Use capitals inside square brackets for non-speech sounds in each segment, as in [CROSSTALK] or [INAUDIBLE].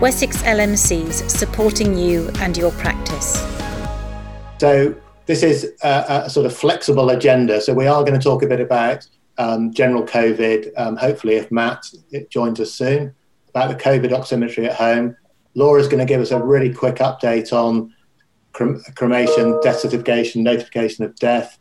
Wessex LMCs supporting you and your practice. So, this is a, a, sort of flexible agenda. So, we are going to talk a bit about um, general COVID, um, hopefully, if Matt joins us soon, about the COVID oximetry at home. Laura's going to give us a really quick update on crem- cremation, death certification, notification of death.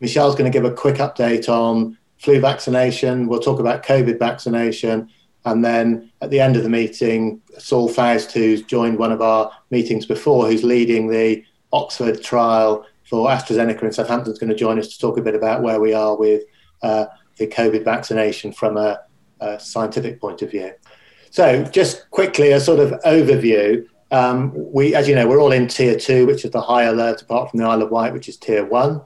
Michelle's going to give a quick update on flu vaccination. We'll talk about COVID vaccination. And then at the end of the meeting, Saul Faust, who's joined one of our meetings before, who's leading the Oxford trial for AstraZeneca in Southampton, is going to join us to talk a bit about where we are with uh, the COVID vaccination from a, a, scientific point of view. So, just quickly, a sort of overview. Um, we, as you know, we're all in tier two, which is the high alert, apart from the Isle of Wight, which is tier one.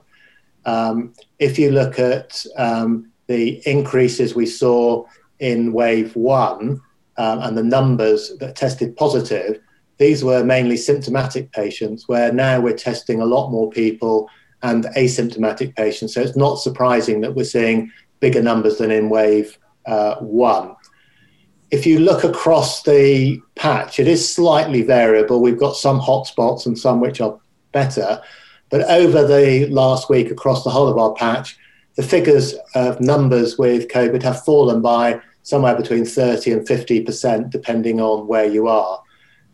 Um, if you look at um, the increases we saw in wave one um, and the numbers that tested positive, these were mainly symptomatic patients, where now we're testing a lot more people and asymptomatic patients. So it's not surprising that we're seeing bigger numbers than in wave uh, one. If you look across the patch, it is slightly variable. We've got some hotspots and some which are better. But over the last week, across the whole of our patch, the figures of numbers with COVID have fallen by somewhere between 30 and 50%, depending on where you are.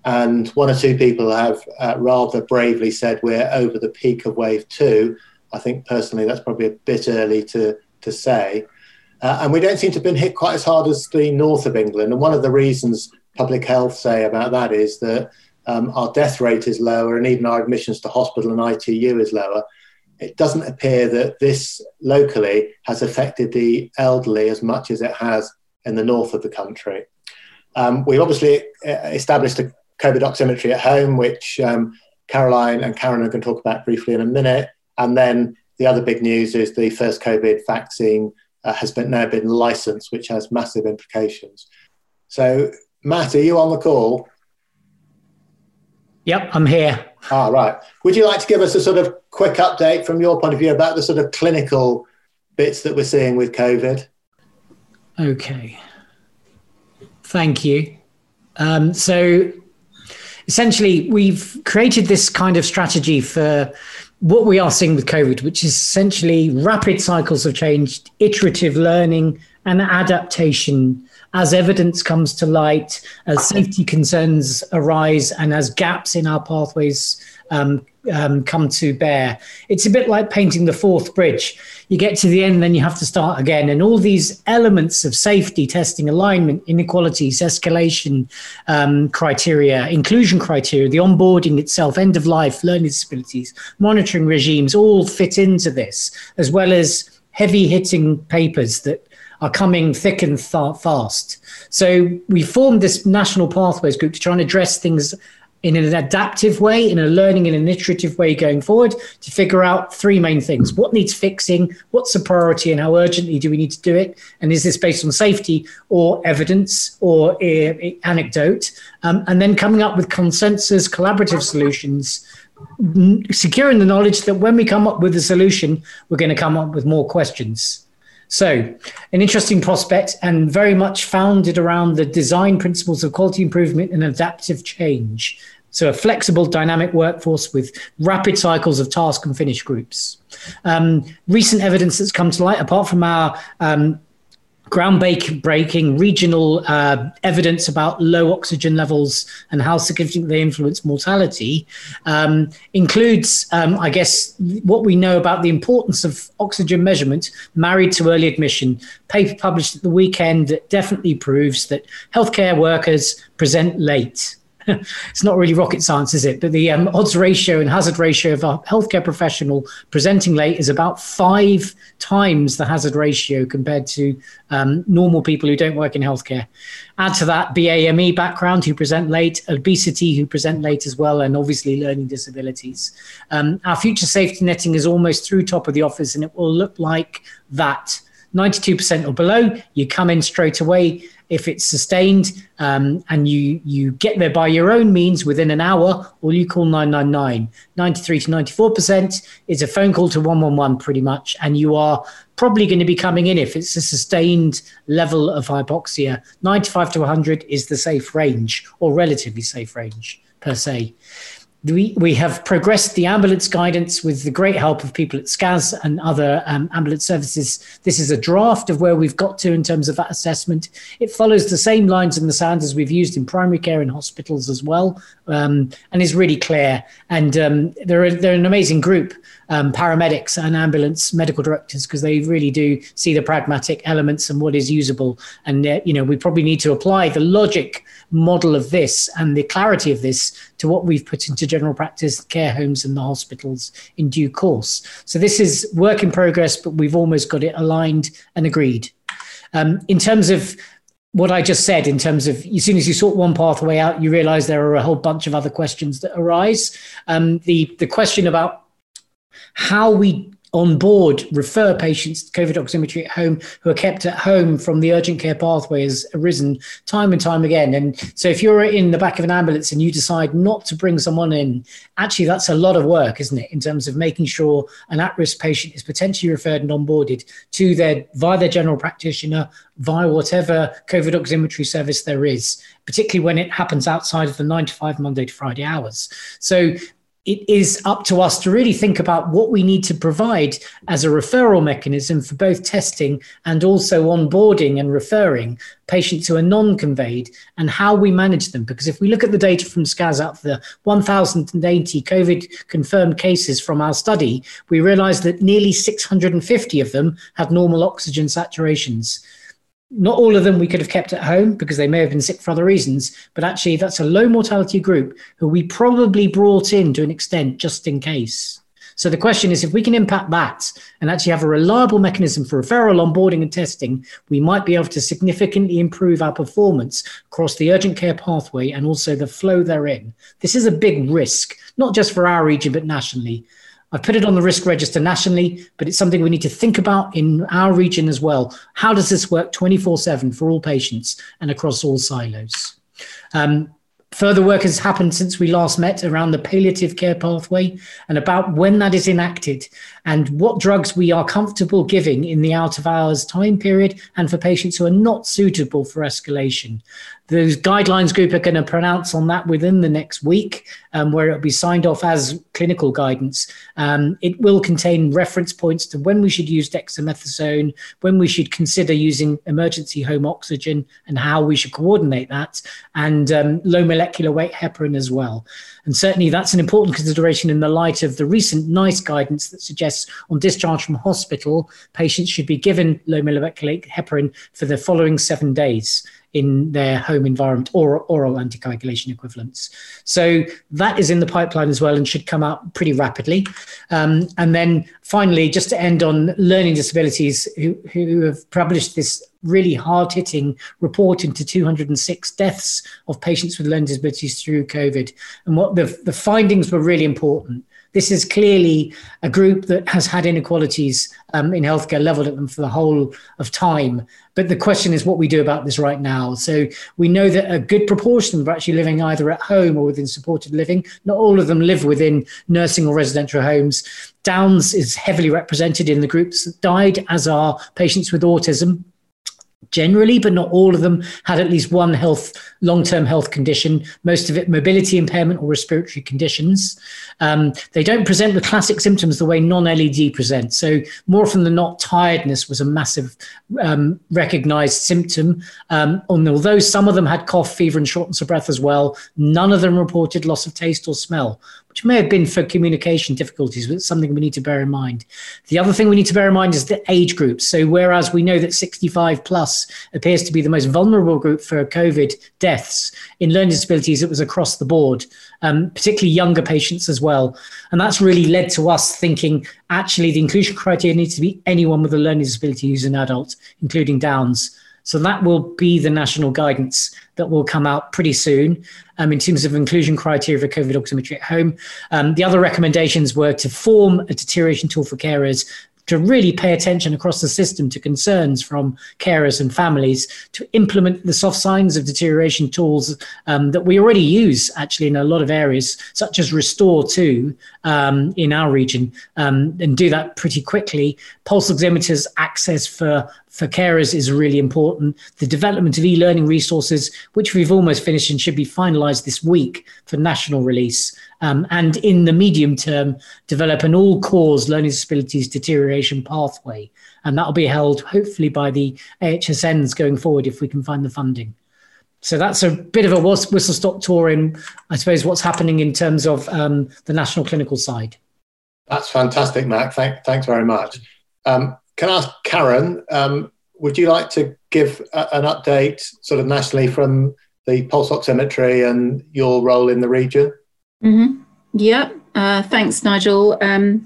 And one or two people have uh, rather bravely said we're over the peak of wave two. I think personally that's probably a bit early to, to say. Uh, and we don't seem to have been hit quite as hard as the north of England. And one of the reasons public health say about that is that um, our death rate is lower and even our admissions to hospital and ITU is lower it doesn't appear that this locally has affected the elderly as much as it has in the north of the country. Um, we've obviously uh, established a COVID oximetry at home, which um, Caroline and Karen are going to talk about briefly in a minute. And then the other big news is the first COVID vaccine uh, has been, now been licensed, which has massive implications. So, Matt, are you on the call? Yep, I'm here. Ah, right. Would you like to give us a sort of quick update from your point of view about the sort of clinical bits that we're seeing with COVID? Okay. Thank you. Um, so, essentially, we've created this kind of strategy for what we are seeing with COVID, which is essentially rapid cycles of change, iterative learning, and adaptation as evidence comes to light, as safety concerns arise, and as gaps in our pathways um, um, come to bear. It's a bit like painting the Forth bridge. You get to the end, then you have to start again. And all these elements of safety, testing, alignment, inequalities, escalation um, criteria, inclusion criteria, the onboarding itself, end of life, learning disabilities, monitoring regimes all fit into this, as well as heavy hitting papers that are coming thick and th- fast. So we formed this national pathways group to try and address things in an adaptive way, in a learning and an iterative way going forward to figure out three main things. What needs fixing? What's the priority and how urgently do we need to do it? And is this based on safety or evidence or uh, anecdote? Um, and then coming up with consensus, collaborative solutions securing the knowledge that when we come up with a solution, we're going to come up with more questions. So, an interesting prospect and very much founded around the design principles of quality improvement and adaptive change. So, a flexible, dynamic workforce with rapid cycles of task and finish groups. Um, recent evidence that's come to light, apart from our um, groundbreaking regional uh, evidence about low oxygen levels and how significantly they influence mortality um, includes, um, I guess, what we know about the importance of oxygen measurement married to early admission. Paper published at the weekend that definitely proves that healthcare workers present late [LAUGHS] it's not really rocket science, is it? But the um, odds ratio and hazard ratio of a healthcare professional presenting late is about five times the hazard ratio compared to um, normal people who don't work in healthcare. Add to that BAME background who present late, obesity who present late as well, and obviously learning disabilities. Um, our future safety netting is almost through top of the office, and it will look like that 92% or below, you come in straight away. If it's sustained um, and you you get there by your own means within an hour, or you call 999. 93 to 94% is a phone call to 111 pretty much, and you are probably going to be coming in if it's a sustained level of hypoxia. 95 to 100 is the safe range or relatively safe range per se we, we have progressed the ambulance guidance with the great help of people at SCAS and other um, ambulance services. This is a draft of where we've got to in terms of that assessment. It follows the same lines and the sound as we've used in primary care and hospitals as well, um, and is really clear. And um, they're, they're an amazing group, um, paramedics and ambulance medical directors, because they really do see the pragmatic elements and what is usable. And, uh, you know, we probably need to apply the logic model of this and the clarity of this to what we've put into general practice, care homes, and the hospitals in due course. So this is work in progress, but we've almost got it aligned and agreed. Um, in terms of what I just said, in terms of as soon as you sort one pathway out, you realize there are a whole bunch of other questions that arise. Um, the the question about how we on board refer patients to COVID oximetry at home who are kept at home from the urgent care pathway has arisen time and time again. And so if you're in the back of an ambulance and you decide not to bring someone in, actually that's a lot of work, isn't it, in terms of making sure an at-risk patient is potentially referred and onboarded to their via their general practitioner, via whatever COVID oximetry service there is, particularly when it happens outside of the nine to five Monday to Friday hours. So it is up to us to really think about what we need to provide as a referral mechanism for both testing and also onboarding and referring patients who are non-conveyed and how we manage them. Because if we look at the data from SCAS out of the 1,080 COVID confirmed cases from our study, we realize that nearly 650 of them had normal oxygen saturations not all of them we could have kept at home because they may have been sick for other reasons, but actually that's a low mortality group who we probably brought in to an extent just in case. So the question is if we can impact that and actually have a reliable mechanism for referral, onboarding, and testing, we might be able to significantly improve our performance across the urgent care pathway and also the flow therein. This is a big risk, not just for our region, but nationally. I've put it on the risk register nationally, but it's something we need to think about in our region as well. How does this work 24 7 for all patients and across all silos? Um, Further work has happened since we last met around the palliative care pathway and about when that is enacted and what drugs we are comfortable giving in the out of hours time period and for patients who are not suitable for escalation. The guidelines group are going to pronounce on that within the next week, um, where it'll be signed off as clinical guidance. Um, it will contain reference points to when we should use dexamethasone, when we should consider using emergency home oxygen, and how we should coordinate that, and um, low molecular weight heparin as well. And certainly that's an important consideration in the light of the recent NICE guidance that suggests on discharge from hospital, patients should be given low molecular weight heparin for the following seven days in their home environment or oral anticoagulation equivalents. So that is in the pipeline as well and should come out pretty rapidly. Um, and then finally, just to end on learning disabilities, who, who have published this really hard hitting report into 206 deaths of patients with learning disabilities through COVID. And what the, the findings were really important. This is clearly a group that has had inequalities um, in healthcare leveled at them for the whole of time. But the question is what we do about this right now. So we know that a good proportion of them are actually living either at home or within supported living. Not all of them live within nursing or residential homes. Downs is heavily represented in the groups that died, as are patients with autism generally, but not all of them, had at least one health long-term health condition. Most of it mobility impairment or respiratory conditions. Um, they don't present the classic symptoms the way non-LED present. So more often than not, tiredness was a massive um, recognized symptom. Um, although some of them had cough, fever, and shortness of breath as well, none of them reported loss of taste or smell which may have been for communication difficulties, but it's something we need to bear in mind. The other thing we need to bear in mind is the age groups. So, whereas we know that 65 plus appears to be the most vulnerable group for COVID deaths, in learning disabilities, it was across the board, um, particularly younger patients as well. And that's really led to us thinking actually the inclusion criteria needs to be anyone with a learning disability who's an adult, including Downs. So that will be the national guidance that will come out pretty soon um, in terms of inclusion criteria for COVID oximetry at home. Um, the other recommendations were to form a deterioration tool for carers to really pay attention across the system to concerns from carers and families to implement the soft signs of deterioration tools um, that we already use actually in a lot of areas, such as Restore 2 um, in our region, um, and do that pretty quickly. Pulse oximeters access for for carers is really important. The development of e-learning resources, which we've almost finished and should be finalised this week for national release, um, and in the medium term, develop an all-cause learning disabilities deterioration pathway, and that'll be held hopefully by the AHSNs going forward if we can find the funding. So that's a bit of a whistle stop tour in, I suppose, what's happening in terms of um, the national clinical side. That's fantastic, Matt. Thank, thanks very much. Um, can I ask Karen, um, would you like to give a, an update sort of nationally from the pulse oximetry and your role in the region? Mm-hmm. Yeah, uh, thanks, Nigel. Um,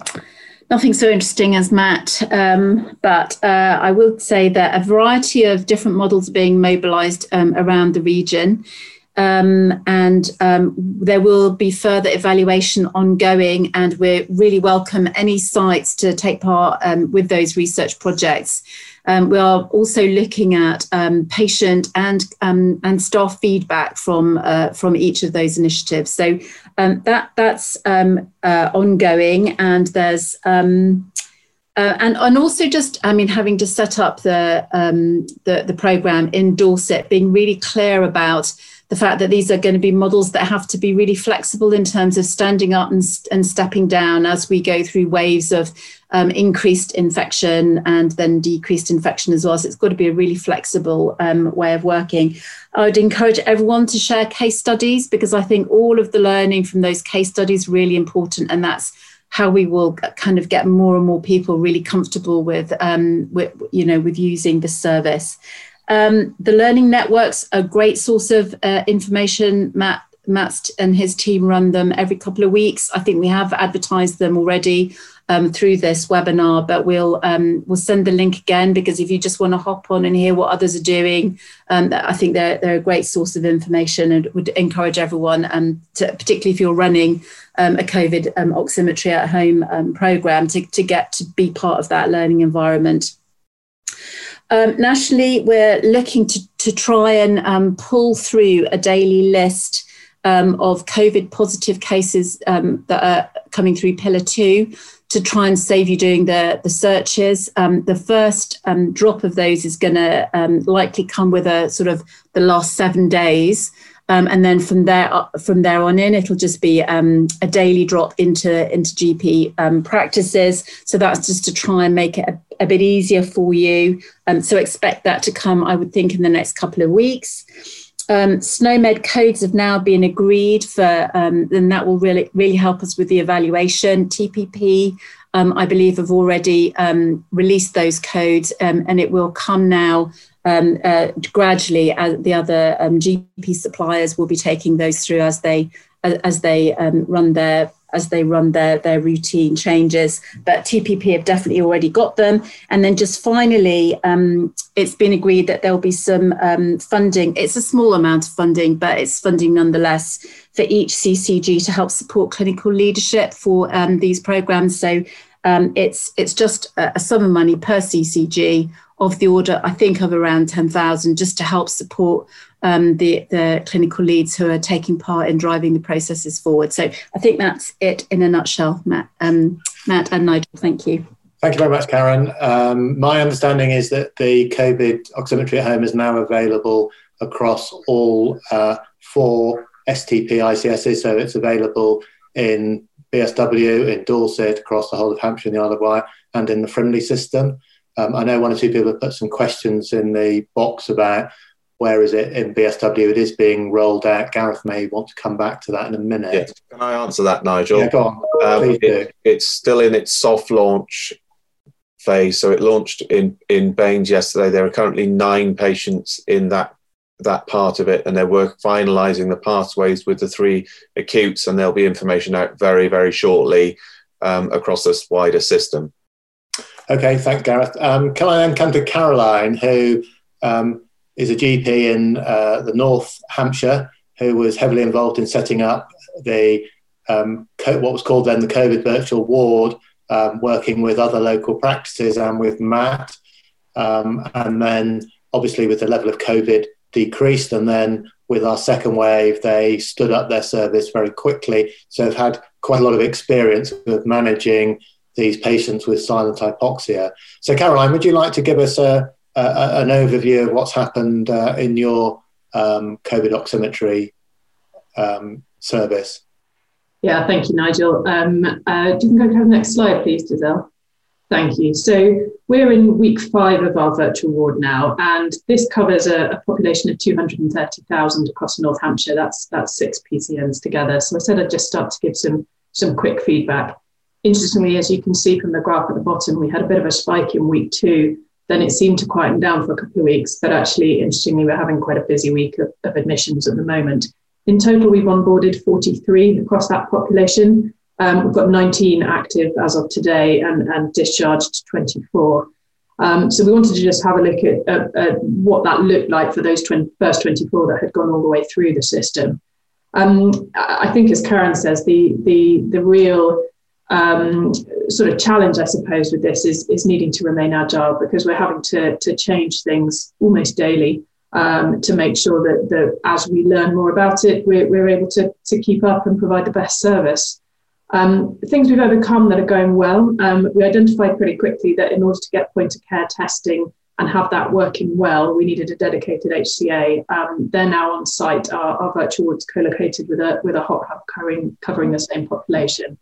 nothing so interesting as Matt, um, but uh, I will say that a variety of different models are being mobilised um, around the region. Um, and um, there will be further evaluation ongoing, and we really welcome any sites to take part um, with those research projects. Um, we are also looking at patient and and staff feedback from uh, from each of those initiatives. So that that's uh, ongoing, and there's. Uh, and and also just I mean having to set up the um, the the program in Dorset, being really clear about the fact that these are going to be models that have to be really flexible in terms of standing up and, and stepping down as we go through waves of um, increased infection and then decreased infection as well. So it's got to be a really flexible um, way of working. I would encourage everyone to share case studies because I think all of the learning from those case studies really important, and that's how we will kind of get more and more people really comfortable with, um, with you know, with using the service. Um, the learning networks are a great source of uh, information. Matt, Matt and his team run them every couple of weeks. I think we have advertised them already um, through this webinar, but we'll um, we'll send the link again because if you just want to hop on and hear what others are doing, um, I think they're they're a great source of information and would encourage everyone, um, to, particularly if you're running um, a COVID um, oximetry at home program, to to get to be part of that learning environment. Um, nationally, we're looking to, to try and um, pull through a daily list um, of COVID positive cases um, that are coming through Pillar 2 to try and save you doing the, the searches. Um, the first um, drop of those is going to likely come with a sort of the last seven days. Um, and then from there uh, from there on in, it'll just be um, a daily drop into into GP um, practices. So that's just to try and make it a, a bit easier for you. Um, so expect that to come, I would think, in the next couple of weeks. Um, SNOMED codes have now been agreed for, um, and that will really really help us with the evaluation. TPP, I believe, have already released those codes, and it will come now um, uh, gradually as the other um, GP suppliers will be taking those through as they as they um, run their as they run their their routine changes. But TPP have definitely already got them. And then just finally, um, it's been agreed that there will be some um, funding. It's a small amount of funding, but it's funding nonetheless for each CCG to help support clinical leadership for um, these programs. So it's it's just a, a sum of money per CCG of the order, I think, of around 10,000 just to help support um, the, the clinical leads who are taking part in driving the processes forward. So I think that's it in a nutshell, Matt, um, Matt and Nigel. Thank you. Thank you very much, Karen. Um, my understanding is that the COVID oximetry at home is now available across all uh, four STP ICSs. So it's available in BSW, in Dorset, across the whole of Hampshire and the Isle of Wight, and in the Frimley system. Um, I know one or two people have put some questions in the box about where is it in BSW? It is being rolled out. Gareth may want to come back to that in a minute. Yeah. Can I answer that, Nigel? Yeah, go on. Um, Please it, do. It's still in its soft launch phase. So it launched in, in BaNES yesterday. There are currently nine patients in that that part of it, and they're work finalising the pathways with the three acutes, and there'll be information out very, very shortly um, across this wider system. Okay, thanks, Gareth. Um, can I then come to Caroline, who um, is a GP in uh, the North Hampshire, who was heavily involved in setting up the um, what was called then the COVID virtual ward um, working with other local practices and with Matt. Um, and then, obviously, with the level of COVID decreased, and then with our second wave, they stood up their service very quickly. So, have had quite a lot of experience with managing these patients with silent hypoxia. So, Caroline, would you like to give us a, a an overview of what's happened uh, in your um, COVID oximetry um, service? Yeah, thank you, Nigel. Um, uh, do you can have the next slide, please, Giselle? Thank you. So we're in week five of our virtual ward now, and this covers a, a population of 230,000 across North Hampshire. That's that's six PCNs together. So I said I'd just start to give some some quick feedback. Interestingly, as you can see from the graph at the bottom, we had a bit of a spike in week two. Then it seemed to quieten down for a couple of weeks, but actually, interestingly, we're having quite a busy week of, of admissions at the moment. In total, we've onboarded 43 across that population. Um, we've got 19 active as of today and, and discharged 24. Um, so we wanted to just have a look at, at, at what that looked like for those 20, first 24 that had gone all the way through the system. Um, I think, as Karen says, the the the real um, sort of challenge, I suppose, with this is is needing to remain agile because we're having to to change things almost daily um, to make sure that, that as we learn more about it, we're, we're able to, to keep up and provide the best service. Um, things we've overcome that are going well, um, we identified pretty quickly that in order to get point of care testing and have that working well, we needed a dedicated HCA. Um, they're now on site. Our, our virtual wards co-located with a with a hot hub covering covering the same population,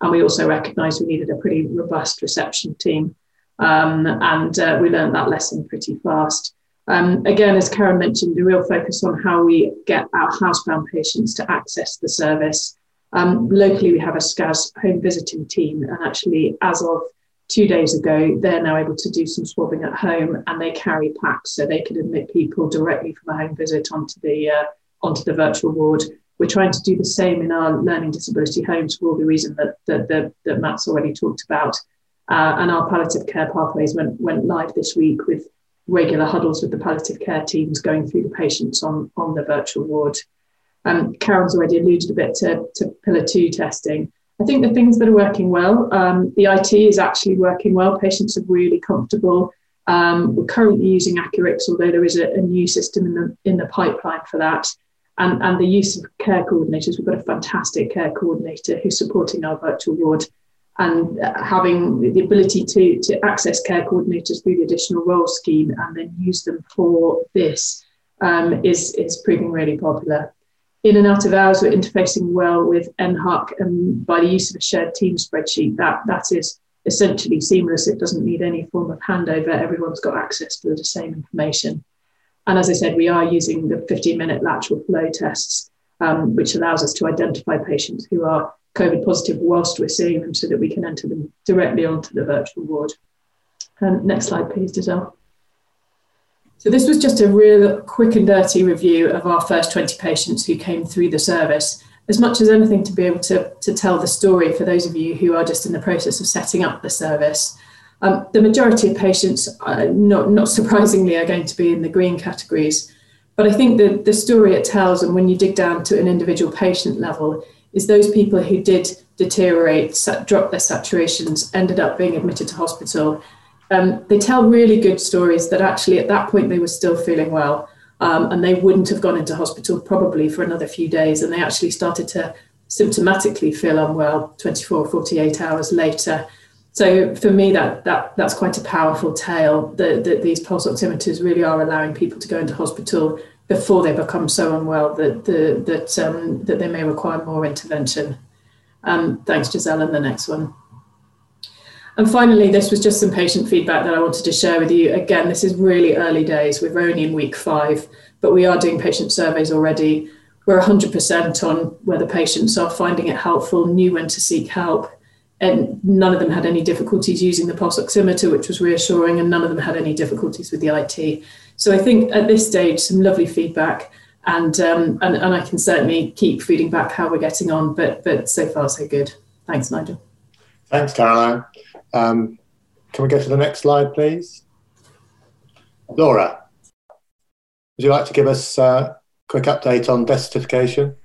and we also recognised we needed a pretty robust reception team, um, and uh, we learned that lesson pretty fast. Um, again, as Karen mentioned, the real focus on how we get our housebound patients to access the service. Um, locally, we have a SCAS home visiting team, and actually, as of two days ago, they're now able to do some swabbing at home, and they carry packs so they can admit people directly from a home visit onto the uh, onto the virtual ward. We're trying to do the same in our learning disability homes for all the reason that that, that, that Matt's already talked about. Uh, and our palliative care pathways went went live this week with regular huddles with the palliative care teams going through the patients on, on the virtual ward. Um, Karen's already alluded a bit to, to pillar two testing. I think the things that are working well, um, the IT is actually working well. Patients are really comfortable. Um, we're currently using Accurx, although there is a, a, new system in the in the pipeline for that. And, and the use of care coordinators. We've got a fantastic care coordinator who's supporting our virtual ward and having the ability to, to access care coordinators through the additional role scheme and then use them for this um, is, is proving really popular. In and out of hours, we're interfacing well with NHUC and by the use of a shared team spreadsheet, that, that is essentially seamless. It doesn't need any form of handover. Everyone's got access to the same information. And as I said, we are using the 15 minute lateral flow tests, um, which allows us to identify patients who are COVID positive whilst we're seeing them so that we can enter them directly onto the virtual ward. Um, next slide, please, Giselle. So this was just a real quick and dirty review of our first 20 patients who came through the service, as much as anything to be able to, to tell the story for those of you who are just in the process of setting up the service. Um, the majority of patients, uh, not, not surprisingly, are going to be in the green categories. But I think the, the story it tells, and when you dig down to an individual patient level, is those people who did deteriorate, drop their saturations, ended up being admitted to hospital. Um, they tell really good stories that actually at that point they were still feeling well um, and they wouldn't have gone into hospital probably for another few days and they actually started to symptomatically feel unwell 24 or 48 hours later so for me that that that's quite a powerful tale that, that these pulse oximeters really are allowing people to go into hospital before they become so unwell that the, that um, that they may require more intervention. Um, thanks, Giselle. And the next one. And finally, this was just some patient feedback that I wanted to share with you. Again, this is really early days. We're only in week five, but we are doing patient surveys already. We're 100% on whether patients are finding it helpful, knew when to seek help, and none of them had any difficulties using the pulse oximeter, which was reassuring, and none of them had any difficulties with the IT. So I think at this stage, some lovely feedback, and um, and, and I can certainly keep feeding back how we're getting on. But but so far so good. Thanks, Nigel. Thanks, Caroline. Um, can we go to the next slide, please? Laura, would you like to give us a quick update on desertification?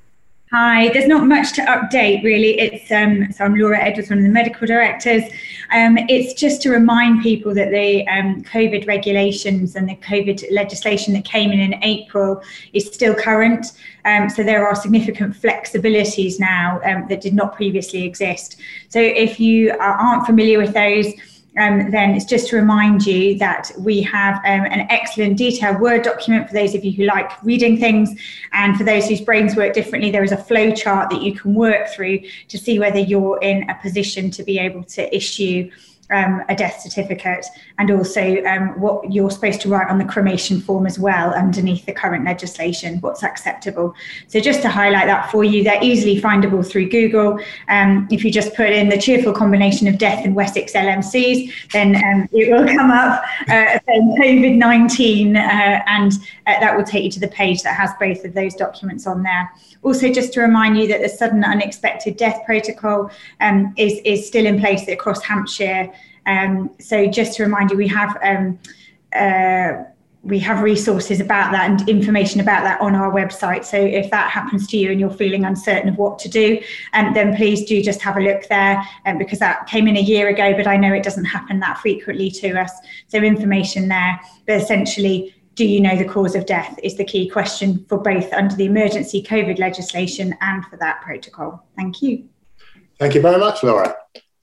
Hi, there's not much to update really. It's um, so I'm Laura Edwards, one of the medical directors. Um, it's just to remind people that the um, COVID regulations and the COVID legislation that came in in April is still current. Um, so there are significant flexibilities now um, that did not previously exist. So if you aren't familiar with those, um, then it's just to remind you that we have um, an excellent detailed Word document for those of you who like reading things. And for those whose brains work differently, there is a flow chart that you can work through to see whether you're in a position to be able to issue um, a death certificate and also um, what you're supposed to write on the cremation form as well underneath the current legislation, what's acceptable. So just to highlight that for you, they're easily findable through Google. Um, if you just put in the cheerful combination of death and Wessex LMCs, then um, it will come up uh, COVID-19 uh, and uh, that will take you to the page that has both of those documents on there. Also, just to remind you that the sudden unexpected death protocol um, is, is still in place across Hampshire. Um, so just to remind you, we have um, uh, we have resources about that and information about that on our website. So if that happens to you and you're feeling uncertain of what to do, um, then please do just have a look there um, because that came in a year ago, but I know it doesn't happen that frequently to us. So information there, but essentially do you know the cause of death is the key question for both under the emergency COVID legislation and for that protocol. Thank you. Thank you very much, Laura.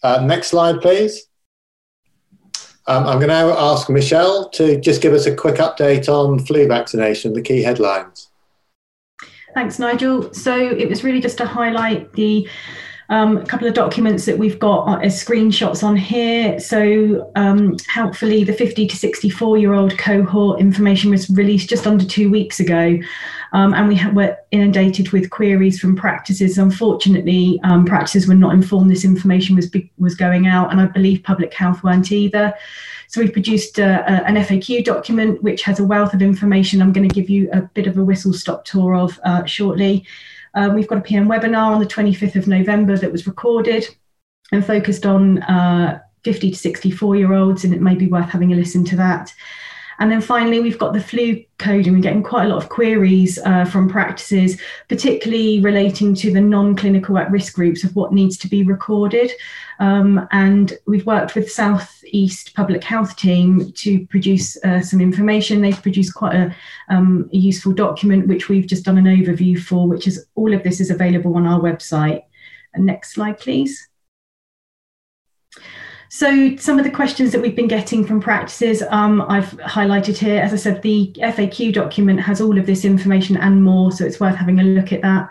Uh, next slide, please. Um, I'm going to ask Michelle to just give us a quick update on flu vaccination, the key headlines. Thanks, Nigel. So it was really just to highlight the um, couple of documents that we've got as screenshots on here. So, um, helpfully, the 50 to 64 year old cohort information was released just under two weeks ago. Um, and we ha- were inundated with queries from practices. Unfortunately, um, practices were not informed this information was, be- was going out, and I believe public health weren't either. So we've produced a, a, an FAQ document which has a wealth of information. I'm going to give you a bit of a whistle stop tour of uh, shortly. Um, we've got a PM webinar on the 25th of November that was recorded and focused on uh, 50 to 64 year olds, and it may be worth having a listen to that. And then finally, we've got the flu code, and we're getting quite a lot of queries uh, from practices, particularly relating to the non clinical at risk groups of what needs to be recorded. Um, and we've worked with South East Public Health Team to produce uh, some information. They've produced quite a, um, a, useful document, which we've just done an overview for, which is all of this is available on our website. Next slide, please. So some of the questions that we've been getting from practices, um, I've highlighted here. As I said, the FAQ document has all of this information and more, so it's worth having a look at that.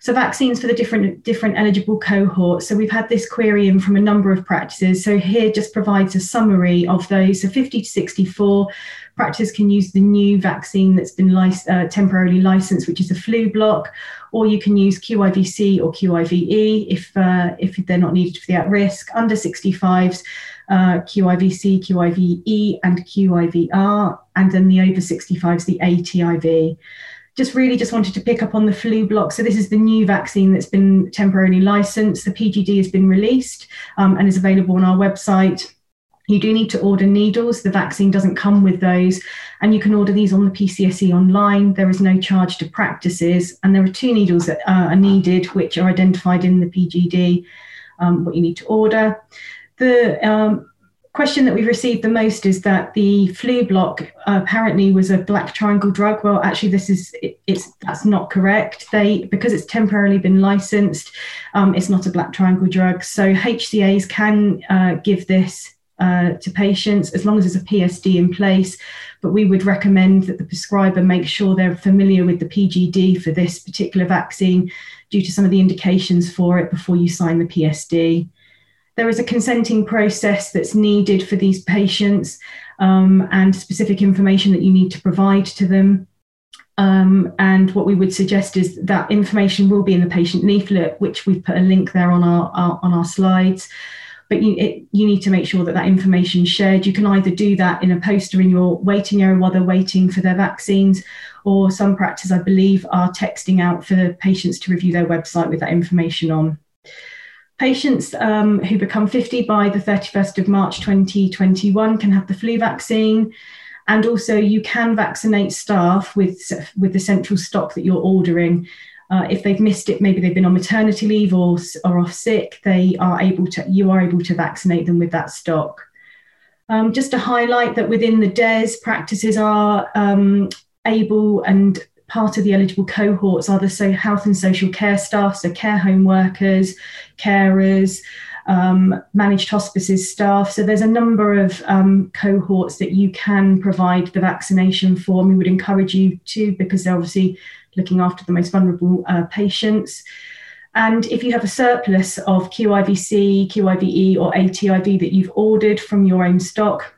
So vaccines for the different different eligible cohorts. So we've had this query in from a number of practices. So here just provides a summary of those. So 50 to 64 practices can use the new vaccine that's been uh, temporarily licensed, which is a Flublok, or you can use QIVC or QIVE if uh, if they're not needed for the at risk. Under 65s. Uh, QIVC, QIVE, and QIVR, and then the over 65s, the ATIV just really just wanted to pick up on the Flublok. So this is the new vaccine that's been temporarily licensed. The PGD has been released um, and is available on our website. You do need to order needles. The vaccine doesn't come with those. And you can order these on the PCSE online. There is no charge to practices. And there are two needles that uh, are needed, which are identified in the PGD, um, what you need to order. The um, question that we've received the most is that the Flublok uh, apparently was a black triangle drug. Well, actually, this is it, it's that's not correct. They because it's temporarily been licensed, um, it's not a black triangle drug. So HCAs can uh, give this uh, to patients as long as there's a PSD in place. But we would recommend that the prescriber make sure they're familiar with the PGD for this particular vaccine due to some of the indications for it before you sign the PSD there is a consenting process that's needed for these patients um, and specific information that you need to provide to them. Um, and what we would suggest is that information will be in the patient leaflet, which we've put a link there on our, our on our slides. But you, it, you need to make sure that that information is shared. You can either do that in a poster in your waiting area while they're waiting for their vaccines, or some practices, I believe, are texting out for patients to review their website with that information on. Patients um, who become 50 by the 31st of March 2021 can have the flu vaccine. And also, you can vaccinate staff with, with the central stock that you're ordering. Uh, if they've missed it, maybe they've been on maternity leave or, are off sick, they are able to, you are able to vaccinate them with that stock. Um, just to highlight that within the DES, practices are um, able and part of the eligible cohorts are the so health and social care staff, so care home workers, carers, um, managed hospices staff. So there's a number of um, cohorts that you can provide the vaccination for. And we would encourage you to because they're obviously looking after the most vulnerable uh, patients. And if you have a surplus of QIVC, QIVE, or ATIV that you've ordered from your own stock,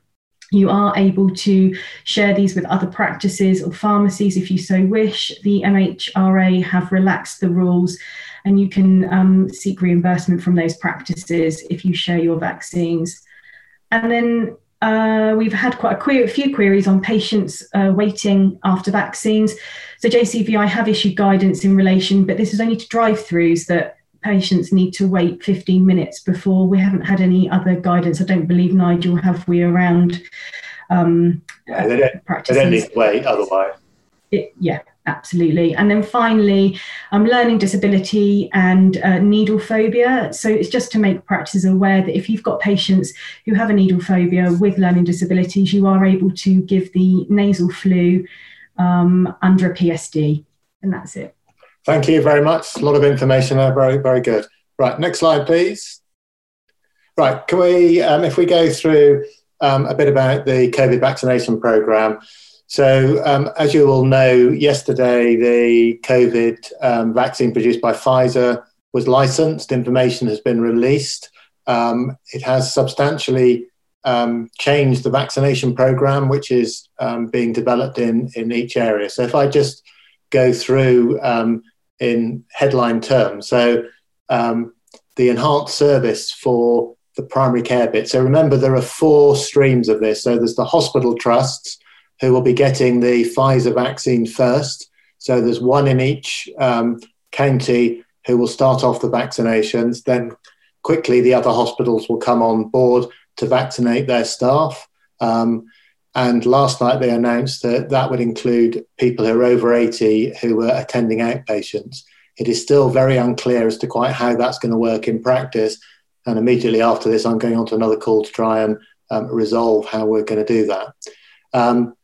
you are able to share these with other practices or pharmacies if you so wish. The MHRA have relaxed the rules and you can um, seek reimbursement from those practices if you share your vaccines. And then uh, we've had quite a, query, a, few queries on patients uh, waiting after vaccines. So JCVI I have issued guidance in relation, but this is only to drive-throughs that patients need to wait 15 minutes before. We haven't had any other guidance. I don't believe Nigel have we around. Um, yeah, they don't, practices. they don't need to wait otherwise. It, yeah, absolutely. And then finally, um, learning disability and uh, needle phobia. So it's just to make practices aware that if you've got patients who have a needle phobia with learning disabilities, you are able to give the nasal flu um, under a PSD. And that's it. Thank you very much. A lot of information there. Very, very good. Right, next slide, please. Right, can we, um, if we go through um, a bit about the COVID vaccination program, so, um, as you all know, yesterday the COVID um, vaccine produced by Pfizer was licensed. Information has been released. Um, it has substantially um, changed the vaccination program, which is um, being developed in, in each area. So, if I just go through um, in headline terms, so the enhanced service for the primary care bit. So, remember, there are four streams of this. So, there's the hospital trusts who will be getting the Pfizer vaccine first. So there's one in each um, county who will start off the vaccinations. Then quickly the other hospitals will come on board to vaccinate their staff. Um, and last night they announced that that would include people who are over 80 who were attending outpatients. It is still very unclear as to quite how that's going to work in practice. And immediately after this, I'm going on to another call to try and um, resolve how we're going to do that. Um,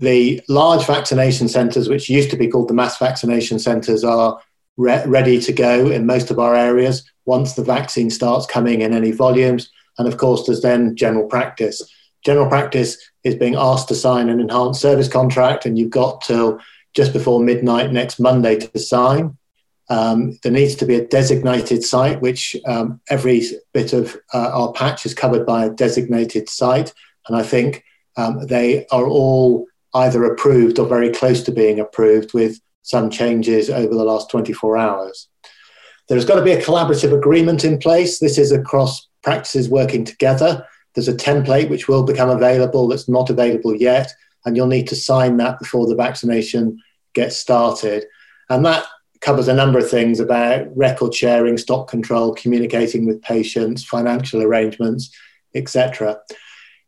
the large vaccination centres, which used to be called the mass vaccination centres, are re- ready to go in most of our areas once the vaccine starts coming in any volumes. And of course, there's then general practice. General practice is being asked to sign an enhanced service contract, and you've got till just before midnight next Monday to sign. Um, there needs to be a designated site, which um, every bit of uh, our patch is covered by a designated site. And I think um, they are all either approved or very close to being approved with some changes over the last 24 hours. There's got to be a collaborative agreement in place. This is across practices working together. There's a template which will become available that's not available yet, and you'll need to sign that before the vaccination gets started. And that covers a number of things about record sharing, stock control, communicating with patients, financial arrangements, etc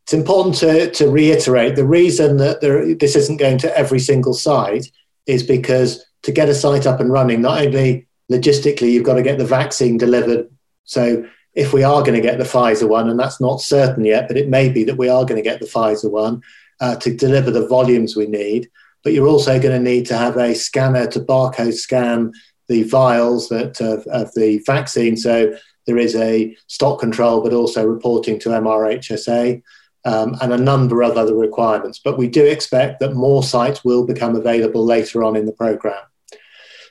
it's important to, to reiterate the reason that there, this isn't going to every single site is because to get a site up and running, not only logistically, you've got to get the vaccine delivered. So if we are going to get the Pfizer one, and that's not certain yet, but it may be that we are going to get the Pfizer one uh, to deliver the volumes we need. But you're also going to need to have a scanner to barcode scan the vials that of, of the vaccine. So there is a stock control, but also reporting to MRHSA um, and a number of other requirements. But we do expect that more sites will become available later on in the program.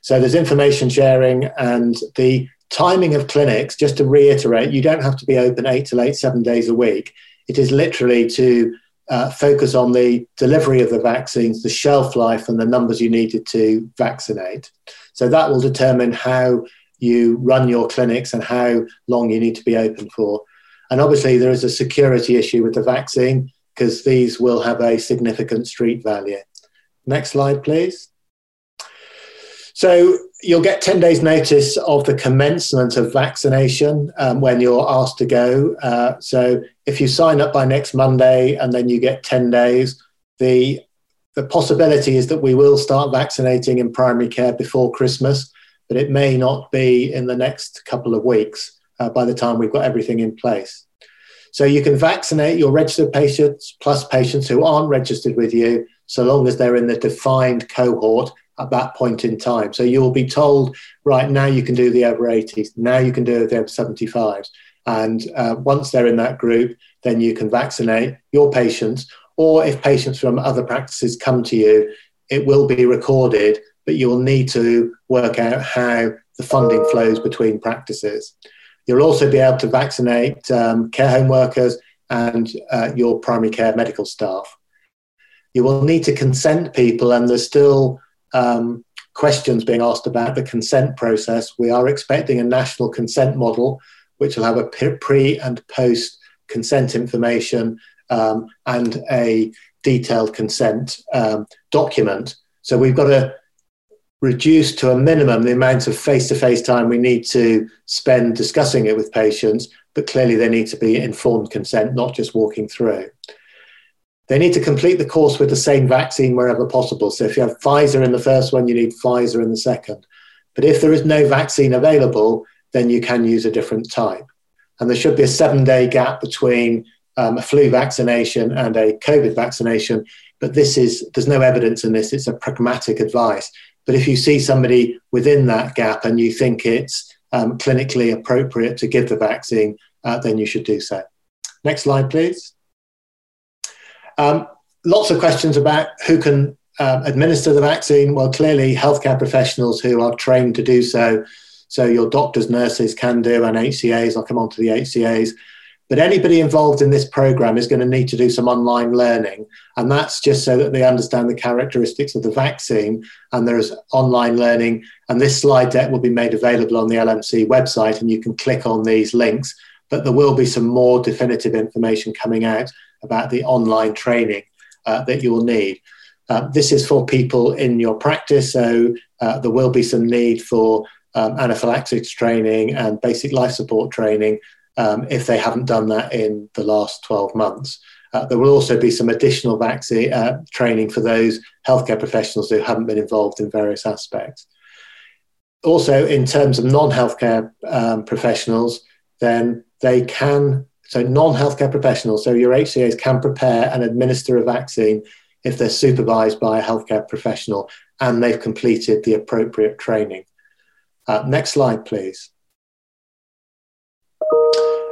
So there's information sharing and the timing of clinics, just to reiterate, you don't have to be open eight to late, seven days a week. It is literally to uh, focus on the delivery of the vaccines, the shelf life, and the numbers you needed to vaccinate. So that will determine how you run your clinics and how long you need to be open for. And obviously, there is a security issue with the vaccine because these will have a significant street value. Next slide, please. So you'll get 10 days notice of the commencement of vaccination um, when you're asked to go. Uh, so if you sign up by next Monday and then you get 10 days, the the possibility is that we will start vaccinating in primary care before Christmas, but it may not be in the next couple of weeks uh, by the time we've got everything in place. So you can vaccinate your registered patients plus patients who aren't registered with you, so long as they're in the defined cohort at that point in time. So you'll be told, right now you can do the over 80s, now you can do the over 75s. And uh, once they're in that group, then you can vaccinate your patients or if patients from other practices come to you, it will be recorded, but you will need to work out how the funding flows between practices. You'll also be able to vaccinate um, care home workers and uh, your primary care medical staff. You will need to consent people, and there's still um, questions being asked about the consent process. We are expecting a national consent model, which will have a pre and post consent information um, and a detailed consent um, document. So we've got to reduce to a minimum the amount of face to face time we need to spend discussing it with patients, but clearly they need to be informed consent, not just walking through. They need to complete the course with the same vaccine wherever possible. So if you have Pfizer in the first one, you need Pfizer in the second. But if there is no vaccine available, then you can use a different type. And there should be a seven day gap between um, a flu vaccination and a COVID vaccination. But this is, there's no evidence in this, it's a pragmatic advice. But if you see somebody within that gap and you think it's um, clinically appropriate to give the vaccine, uh, then you should do so. Next slide, please. Um, lots of questions about who can uh, administer the vaccine. Well, clearly, healthcare professionals who are trained to do so. So, your doctors, nurses can do, and HCAs, I'll come on to the HCAs. But anybody involved in this program is going to need to do some online learning. And that's just so that they understand the characteristics of the vaccine. And there's online learning. And this slide deck will be made available on the LMC website. And you can click on these links. But there will be some more definitive information coming out about the online training uh, that you will need. Uh, this is for people in your practice. So uh, there will be some need for um, anaphylaxis training and basic life support training um, if they haven't done that in the last 12 months. Uh, there will also be some additional vaccine uh, training for those healthcare professionals who haven't been involved in various aspects. Also, in terms of non healthcare um, professionals, then they can, so non healthcare professionals, so your HCAs can prepare and administer a vaccine if they're supervised by a healthcare professional and they've completed the appropriate training. Uh, next slide, please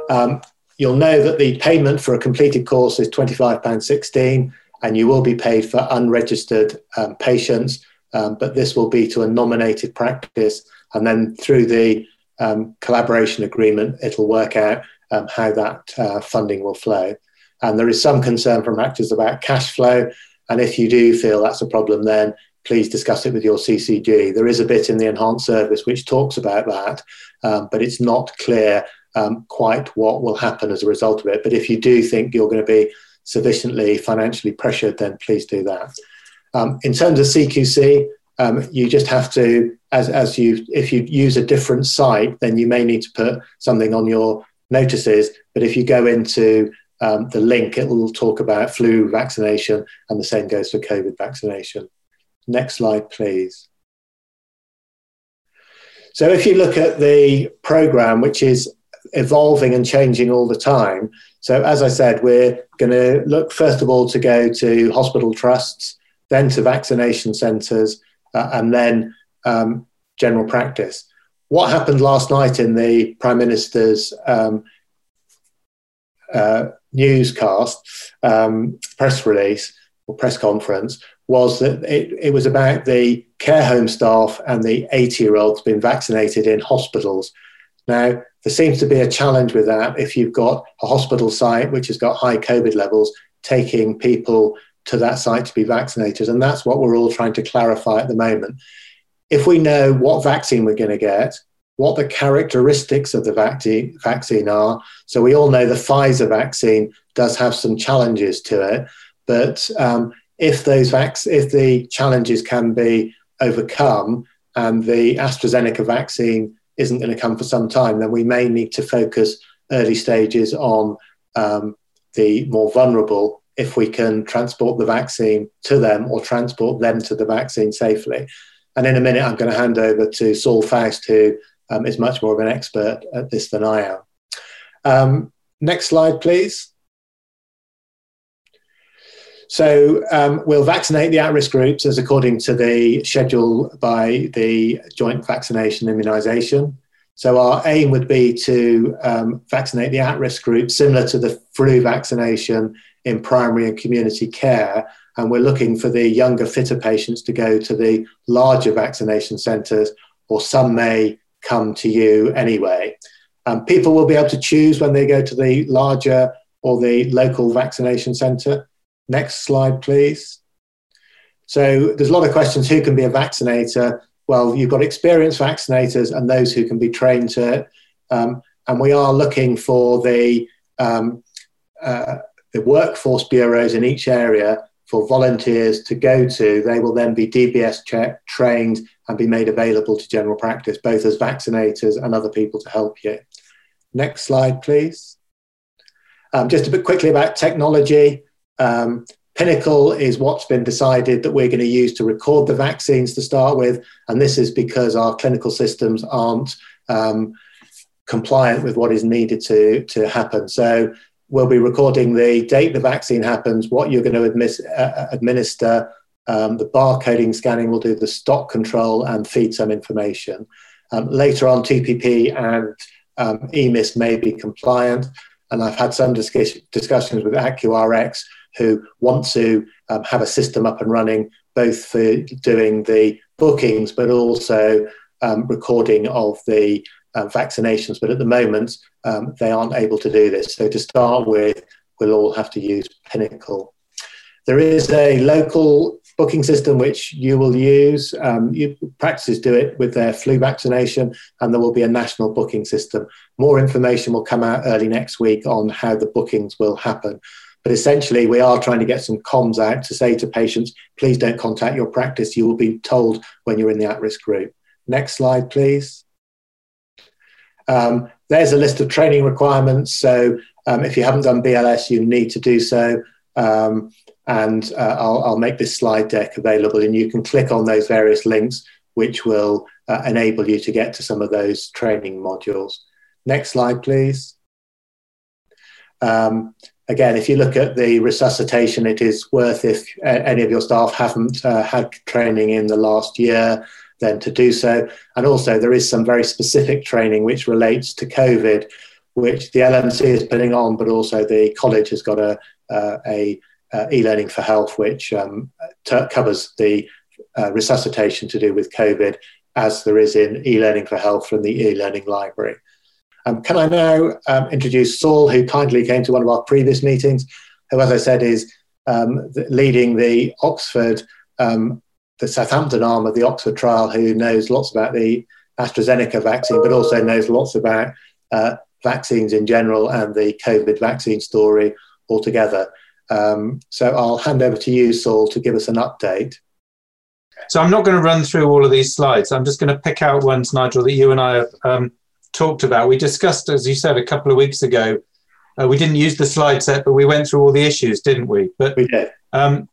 um, you'll know that the payment for a completed course is £25.16 and you will be paid for unregistered um, patients, um, but this will be to a nominated practice. And then through the um, collaboration agreement, it'll work out um, how that uh, funding will flow. And there is some concern from actors about cash flow. And if you do feel that's a problem, then please discuss it with your CCG. There is a bit in the enhanced service which talks about that, um, but it's not clear um, quite what will happen as a result of it. But if you do think you're going to be sufficiently financially pressured, then please do that. Um, in terms of CQC, um, you just have to, as, as you, if you use a different site, then you may need to put something on your notices. But if you go into um, the link, it will talk about flu vaccination, and the same goes for COVID vaccination. Next slide, please. So if you look at the program, which is evolving and changing all the time. So, as I said, we're going to look first of all to go to hospital trusts, then to vaccination centres, uh, and then um, general practice. What happened last night in the Prime Minister's um, uh, newscast, um, press release, or press conference was that it, it was about the care home staff and the 80 year olds being vaccinated in hospitals. Now, there seems to be a challenge with that if you've got a hospital site which has got high COVID levels, taking people to that site to be vaccinated. And that's what we're all trying to clarify at the moment. If we know what vaccine we're going to get, what the characteristics of the vaccine, are, so we all know the Pfizer vaccine does have some challenges to it, but um, if those vac- if the challenges can be overcome and the AstraZeneca vaccine isn't going to come for some time, then we may need to focus early stages on um, the more vulnerable if we can transport the vaccine to them or transport them to the vaccine safely. And in a minute, I'm going to hand over to Saul Faust, who um, is much more of an expert at this than I am. Um, next slide, please. So um, we'll vaccinate the at-risk groups as according to the schedule by the Joint Vaccination Immunisation. So our aim would be to um, vaccinate the at-risk group similar to the flu vaccination in primary and community care. And we're looking for the younger, fitter patients to go to the larger vaccination centres, or some may come to you anyway. Um, people will be able to choose when they go to the larger or the local vaccination centre. Next slide, please. So there's a lot of questions. Who can be a vaccinator? Well, you've got experienced vaccinators and those who can be trained to um, and we are looking for the, um, uh, the workforce bureaus in each area for volunteers to go to. They will then be DBS checked, trained, and be made available to general practice, both as vaccinators and other people to help you. Next slide, please. Um, just a bit quickly about technology. Um, Pinnacle is what's been decided that we're going to use to record the vaccines to start with. And this is because our clinical systems aren't um, compliant with what is needed to, to happen. So we'll be recording the date the vaccine happens, what you're going to admis- uh, administer. Um, the barcoding scanning will do the stock control and feed some information. Um, later on, TPP and um, EMIS may be compliant. And I've had some discuss- discussions with Accurx who want to um, have a system up and running, both for doing the bookings, but also um, recording of the uh, vaccinations. But at the moment, um, they aren't able to do this. So to start with, we'll all have to use Pinnacle. There is a local booking system which you will use. Um, you, practices do it with their flu vaccination, and there will be a national booking system. More information will come out early next week on how the bookings will happen. But essentially, we are trying to get some comms out to say to patients, please don't contact your practice. You will be told when you're in the at risk group. Next slide, please. Um, there's a list of training requirements. So um, if you haven't done BLS, you need to do so. Um, and uh, I'll, I'll, make this slide deck available, and you can click on those various links, which will uh, enable you to get to some of those training modules. Next slide, please. Um, again, if you look at the resuscitation, it is worth if any of your staff haven't uh, had training in the last year, then to do so. And also, there is some very specific training which relates to COVID, which the LMC is putting on, but also the college has got a, uh, a uh, e-learning for health, which um, t- covers the uh, resuscitation to do with COVID, as there is in e-learning for health from the e-learning library. Um, can I now um, introduce Saul, who kindly came to one of our previous meetings, who, as I said, is um, leading the Oxford, um, the Southampton arm of the Oxford trial, who knows lots about the AstraZeneca vaccine, but also knows lots about uh, vaccines in general and the COVID vaccine story altogether. Um, so I'll hand over to you, Saul, to give us an update. So I'm not going to run through all of these slides. I'm just going to pick out ones, Nigel, that you and I have um, talked about. We discussed, as you said, a couple of weeks ago. Uh, we didn't use the slide set, but we went through all the issues, didn't we? But we did. Um,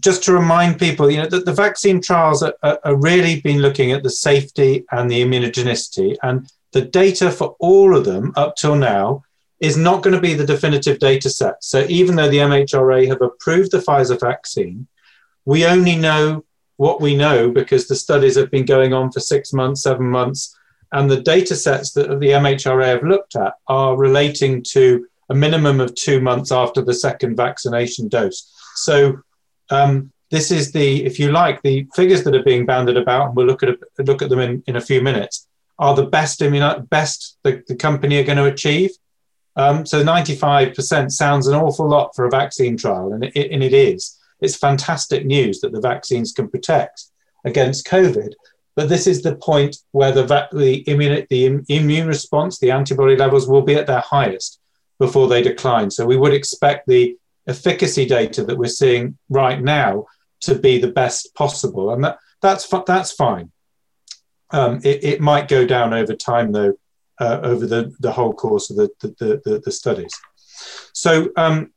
just to remind people, you know, that the vaccine trials are, are, are really been looking at the safety and the immunogenicity, and the data for all of them up till now is not going to be the definitive data set. So even though the MHRA have approved the Pfizer vaccine, we only know what we know because the studies have been going on for six months, seven months, and the data sets that the MHRA have looked at are relating to a minimum of two months after the second vaccination dose. So um, this is the, if you like, the figures that are being banded about, and we'll look at look at them in, in a few minutes, are the best immuno- best the, the company are going to achieve. Um, so 95% sounds an awful lot for a vaccine trial, and it, and it is. It's fantastic news that the vaccines can protect against COVID. But this is the point where the, the, immune, the immune response, the antibody levels will be at their highest before they decline. So we would expect the efficacy data that we're seeing right now to be the best possible. And that, that's, that's fine. Um, it, it, might go down over time, though, uh, over the, the whole course of the, the, the, the studies. So um,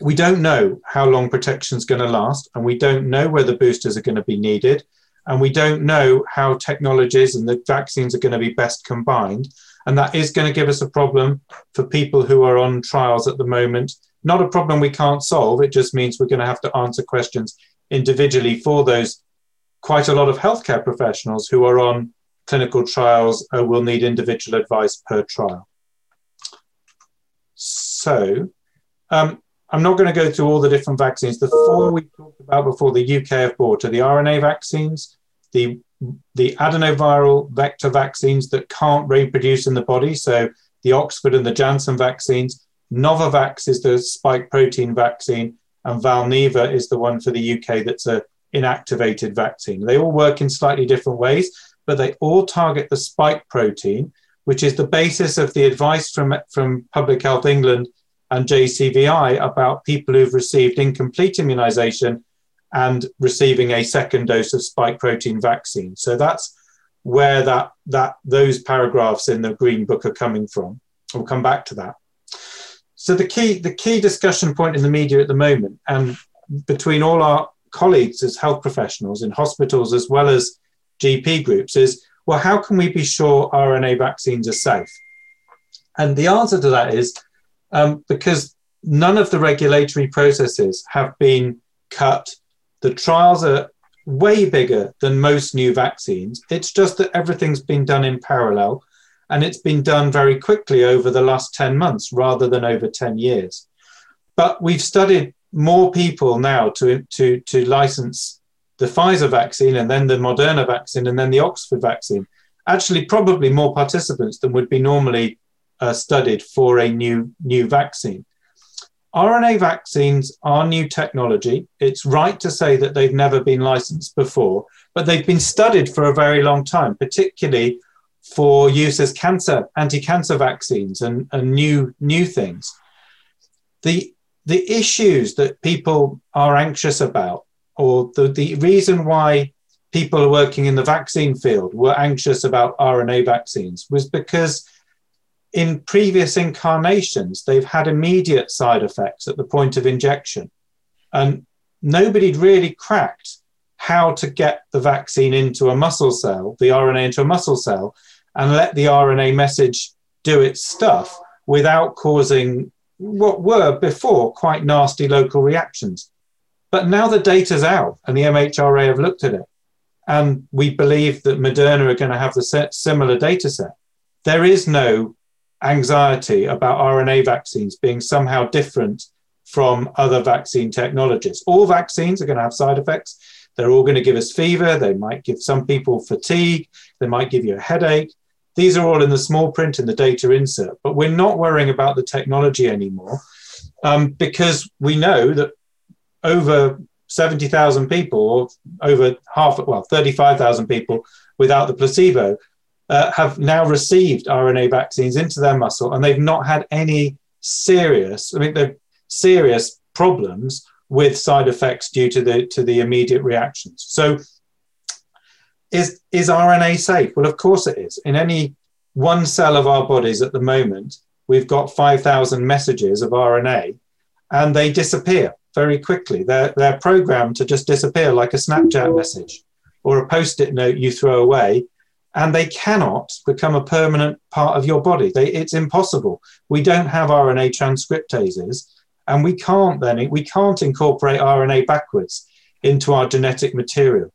we don't know how long protection is going to last, and we don't know whether boosters are going to be needed, and we don't know how technologies and the vaccines are going to be best combined. And that is going to give us a problem for people who are on trials at the moment. Not a problem we can't solve, it just means we're going to have to answer questions individually for those quite a lot of healthcare professionals who are on clinical trials uh, will need individual advice per trial. So, um, I'm not going to go through all the different vaccines. The four we talked about before the UK have bought are the RNA vaccines, the the adenoviral vector vaccines that can't reproduce in the body, so the Oxford and the Janssen vaccines. Novavax is the spike protein vaccine, and Valneva is the one for the UK that's a inactivated vaccine. They all work in slightly different ways, but they all target the spike protein, which is the basis of the advice from, from Public Health England and JCVI about people who've received incomplete immunization and receiving a second dose of spike protein vaccine. So that's where that, that those paragraphs in the Green Book are coming from. We'll come back to that. So the key, the key discussion point in the media at the moment, and between all our colleagues as health professionals in hospitals as well as GP groups, is well, how can we be sure RNA vaccines are safe? And the answer to that is um, because none of the regulatory processes have been cut. The trials are way bigger than most new vaccines. It's just that everything's been done in parallel and it's been done very quickly over the last 10 months rather than over 10 years. But we've studied more people now to, to, to license the Pfizer vaccine and then the Moderna vaccine and then the Oxford vaccine. Actually, probably more participants than would be normally uh, studied for a new, new vaccine. RNA vaccines are new technology. It's right to say that they've never been licensed before, but they've been studied for a very long time, particularly for use as cancer, anti-cancer vaccines and, and new, new things. The, the issues that people are anxious about, or the, the reason why people working in the vaccine field were anxious about RNA vaccines was because in previous incarnations, they've had immediate side effects at the point of injection. And nobody'd really cracked how to get the vaccine into a muscle cell, the RNA into a muscle cell, and let the RNA message do its stuff without causing what were before quite nasty local reactions. But now the data's out and the MHRA have looked at it. And we believe that Moderna are going to have the similar data set. There is no anxiety about RNA vaccines being somehow different from other vaccine technologies. All vaccines are going to have side effects. They're all going to give us fever. They might give some people fatigue. They might give you a headache. These are all in the small print in the data insert, but we're not worrying about the technology anymore um, because we know that over 70,000 people, or over half, well, 35,000 people without the placebo, uh, have now received RNA vaccines into their muscle and they've not had any serious, I mean, they're serious problems with side effects due to the to the immediate reactions. So is is RNA safe? Well, of course it is. In any one cell of our bodies at the moment, we've got 5,000 messages of RNA and they disappear very quickly. They're, they're programmed to just disappear like a Snapchat message or a post it note you throw away and they cannot become a permanent part of your body. They, it's impossible. We don't have RNA transcriptases, and we can't then we can't incorporate RNA backwards into our genetic material.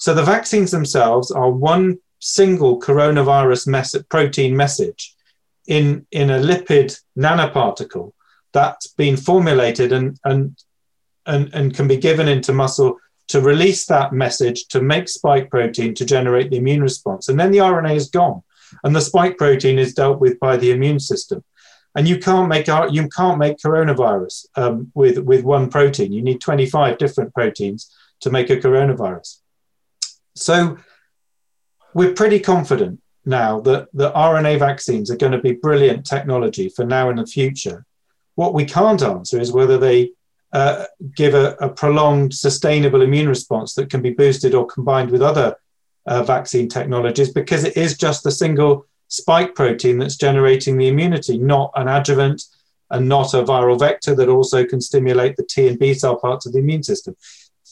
So the vaccines themselves are one single coronavirus mes- protein message in, in a lipid nanoparticle that's been formulated and, and, and, and can be given into muscle to release that message to make spike protein to generate the immune response. And then the RNA is gone. And the spike protein is dealt with by the immune system. And you can't make you can't make coronavirus um, with with one protein. You need 25 different proteins to make a coronavirus. So we're pretty confident now that the RNA vaccines are going to be brilliant technology for now and the future. What we can't answer is whether they uh, give a, a, prolonged, sustainable immune response that can be boosted or combined with other uh, vaccine technologies because it is just the single spike protein that's generating the immunity, not an adjuvant, and not a viral vector that also can stimulate the T and B cell parts of the immune system.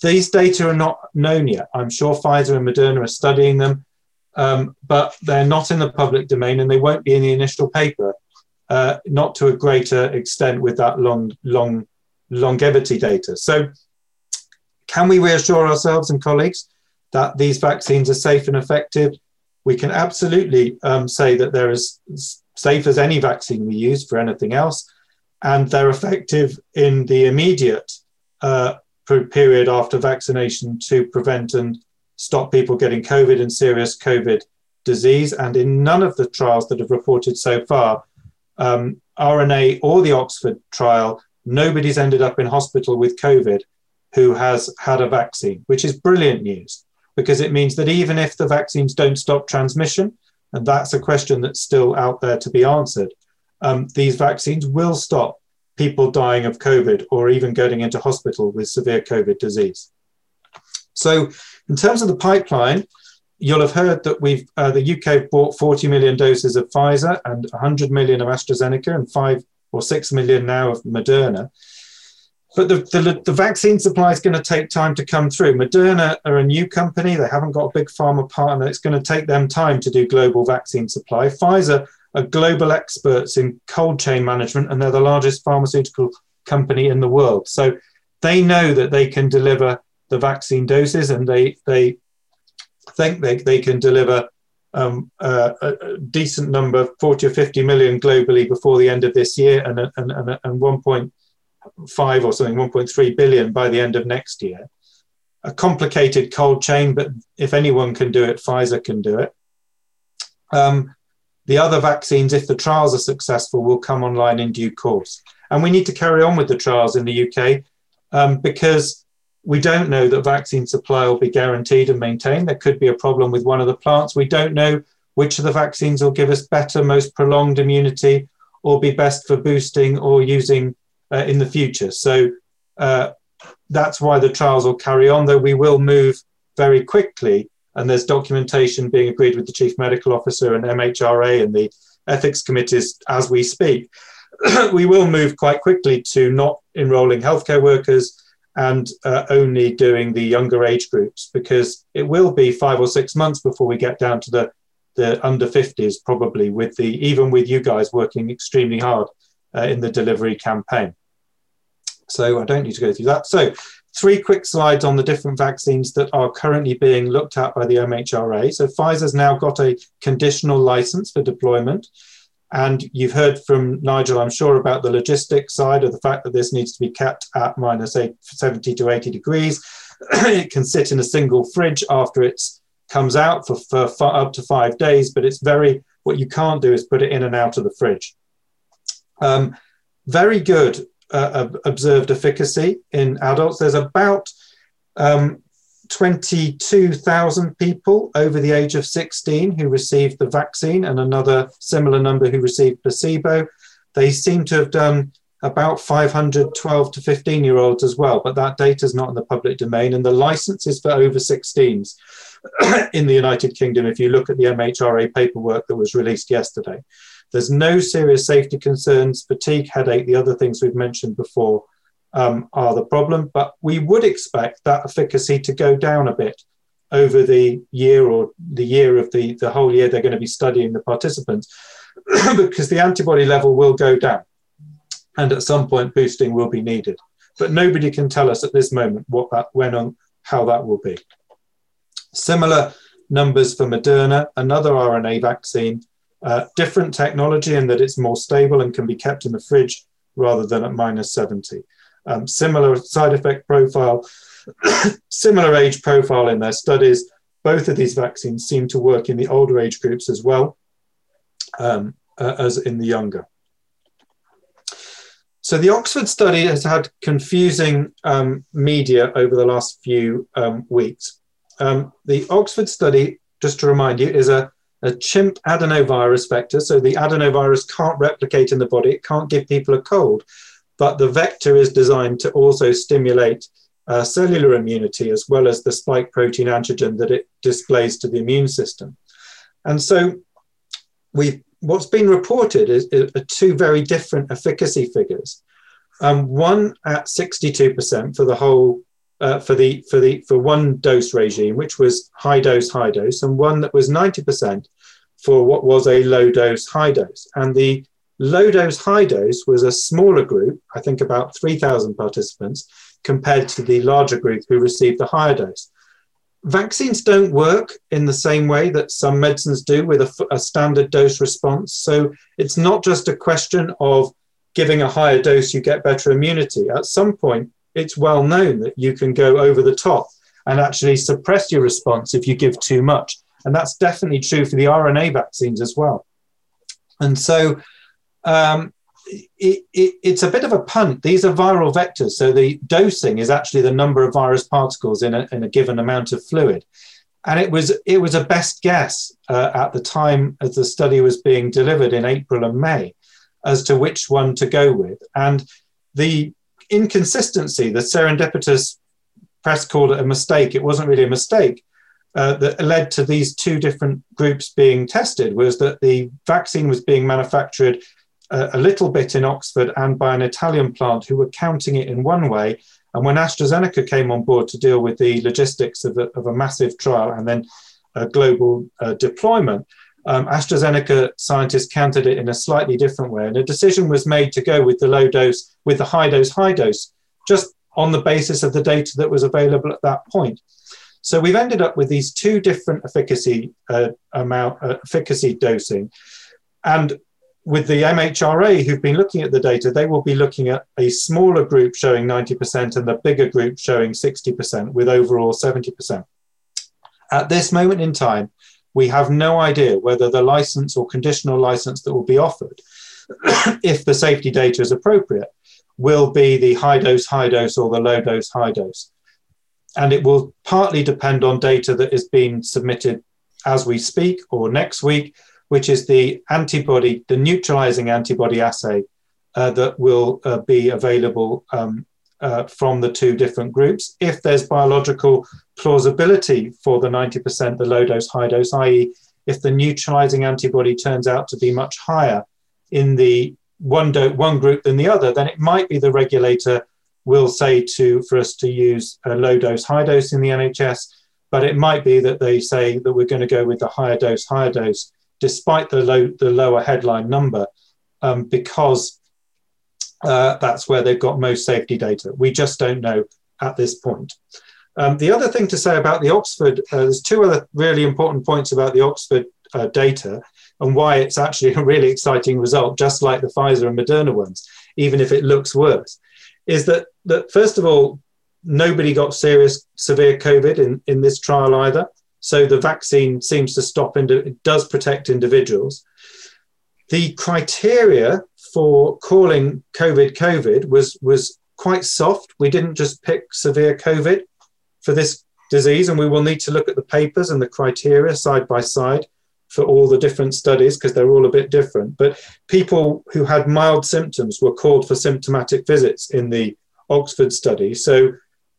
These data are not known yet. I'm sure Pfizer and Moderna are studying them, um, but they're not in the public domain and they won't be in the initial paper, uh, not to a greater extent with that long, long longevity data. So, can we reassure ourselves and colleagues that these vaccines are safe and effective? We can absolutely um, say that they're as safe as any vaccine we use for anything else, and they're effective in the immediate uh, period after vaccination to prevent and stop people getting COVID and serious COVID disease. And in none of the trials that have reported so far, um, RNA or the Oxford trial, nobody's ended up in hospital with COVID who has had a vaccine, which is brilliant news because it means that even if the vaccines don't stop transmission, and that's a question that's still out there to be answered, um, these vaccines will stop people dying of COVID or even going into hospital with severe COVID disease. So, in terms of the pipeline, you'll have heard that we've uh, the UK bought 40 million doses of Pfizer and 100 million of AstraZeneca and five or six million now of Moderna. But the, the, the vaccine supply is going to take time to come through. Moderna are a new company. They haven't got a big pharma partner. It's going to take them time to do global vaccine supply. Pfizer are global experts in cold chain management, and they're the largest pharmaceutical company in the world. So they know that they can deliver the vaccine doses, and they they think they, they can deliver um, a, decent number, 40 or 50 million globally before the end of this year, and, and, and, and 1.5 or something, 1.3 billion by the end of next year. A complicated cold chain, but if anyone can do it, Pfizer can do it. Um, the other vaccines, if the trials are successful, will come online in due course. And we need to carry on with the trials in the UK um, because we don't know that vaccine supply will be guaranteed and maintained. There could be a problem with one of the plants. We don't know which of the vaccines will give us better, most prolonged immunity, or be best for boosting or using uh, in the future. So uh, that's why the trials will carry on, though we will move very quickly and there's documentation being agreed with the chief medical officer and MHRA and the ethics committees as we speak. [CLEARS THROAT] we will move quite quickly to not enrolling healthcare workers and uh, only doing the younger age groups because it will be five or six months before we get down to the the under 50s probably with the even with you guys working extremely hard uh, in the delivery campaign so i don't need to go through that so three quick slides on the different vaccines that are currently being looked at by the MHRA. So Pfizer's now got a conditional license for deployment. And you've heard from Nigel, I'm sure, about the logistics side of the fact that this needs to be kept at minus eight, 70 to 80 degrees. [CLEARS THROAT] it can sit in a single fridge after it comes out for, for, for up to five days, but it's very, what you can't do is put it in and out of the fridge. Um, very good uh, observed efficacy in adults. There's about um, 22,000 people over the age of 16 who received the vaccine and another similar number who received placebo. They seem to have done about 500 12 to 15 year olds as well, but that data is not in the public domain. And the license is for over 16s [COUGHS] in the United Kingdom if you look at the MHRA paperwork that was released yesterday. There's no serious safety concerns, fatigue, headache, the other things we've mentioned before um, are the problem. But we would expect that efficacy to go down a bit over the year or the year of the, the whole year they're going to be studying the participants [CLEARS THROAT] because the antibody level will go down. And at some point, boosting will be needed. But nobody can tell us at this moment what that, when, and how that will be. Similar numbers for Moderna, another RNA vaccine, uh, different technology in that it's more stable and can be kept in the fridge rather than at minus 70. Um, similar side effect profile, [COUGHS] similar age profile in their studies. Both of these vaccines seem to work in the older age groups as well um, uh, as in the younger. So the Oxford study has had confusing um, media over the last few um, weeks. Um, the Oxford study, just to remind you, is a a chimp adenovirus vector. So the adenovirus can't replicate in the body, it can't give people a cold, but the vector is designed to also stimulate uh, cellular immunity as well as the spike protein antigen that it displays to the immune system. And so we've what's been reported is, is, are two very different efficacy figures. Um, one at 62% for the whole uh, for the for the for one dose regime, which was high dose, high dose, and one that was 90% for what was a low dose, high dose. And the low dose, high dose was a smaller group, I think about 3,000 participants, compared to the larger group who received the higher dose. Vaccines don't work in the same way that some medicines do with a, a standard dose response. So it's not just a question of giving a higher dose, you get better immunity. At some point, it's well known that you can go over the top and actually suppress your response if you give too much. And that's definitely true for the RNA vaccines as well. And so um, it, it, it's a bit of a punt. These are viral vectors. So the dosing is actually the number of virus particles in a, in a given amount of fluid. And it was, it was a best guess uh, at the time as the study was being delivered in April and May as to which one to go with. And the inconsistency, the serendipitous press called it a mistake. It wasn't really a mistake. Uh, that led to these two different groups being tested was that the vaccine was being manufactured a, a little bit in Oxford and by an Italian plant who were counting it in one way. And when AstraZeneca came on board to deal with the logistics of a, of a massive trial and then a global uh, deployment, um, AstraZeneca scientists counted it in a slightly different way. And a decision was made to go with the low dose, with the high dose, high dose, just on the basis of the data that was available at that point. So we've ended up with these two different efficacy uh, amount uh, efficacy dosing, and with the MHRA who've been looking at the data, they will be looking at a smaller group showing 90% and the bigger group showing 60% with overall 70%. At this moment in time, we have no idea whether the license or conditional license that will be offered, [CLEARS THROAT] if the safety data is appropriate, will be the high dose, high dose or the low dose, high dose. And it will partly depend on data that is being submitted as we speak or next week which is the antibody, the neutralizing antibody assay uh, that will uh, be available um, uh, from the two different groups. If there's biological plausibility for the 90%, the low dose, high dose, i.e., if the neutralizing antibody turns out to be much higher in the one, do- one group than the other, then it might be the regulator will say to for us to use a low dose, high dose in the NHS, but it might be that they say that we're going to go with the higher dose, higher dose despite the low the lower headline number, um, because uh, that's where they've got most safety data. We just don't know at this point. Um, the other thing to say about the Oxford, uh, there's two other really important points about the Oxford uh, data and why it's actually [LAUGHS] a really exciting result, just like the Pfizer and Moderna ones, even if it looks worse, is that, that first of all, nobody got serious, severe COVID in, in this trial either. So the vaccine seems to stop, and it does protect individuals. The criteria for calling COVID COVID was, was quite soft. We didn't just pick severe COVID for this disease, and we will need to look at the papers and the criteria side by side for all the different studies because they're all a bit different. But people who had mild symptoms were called for symptomatic visits in the Oxford study. So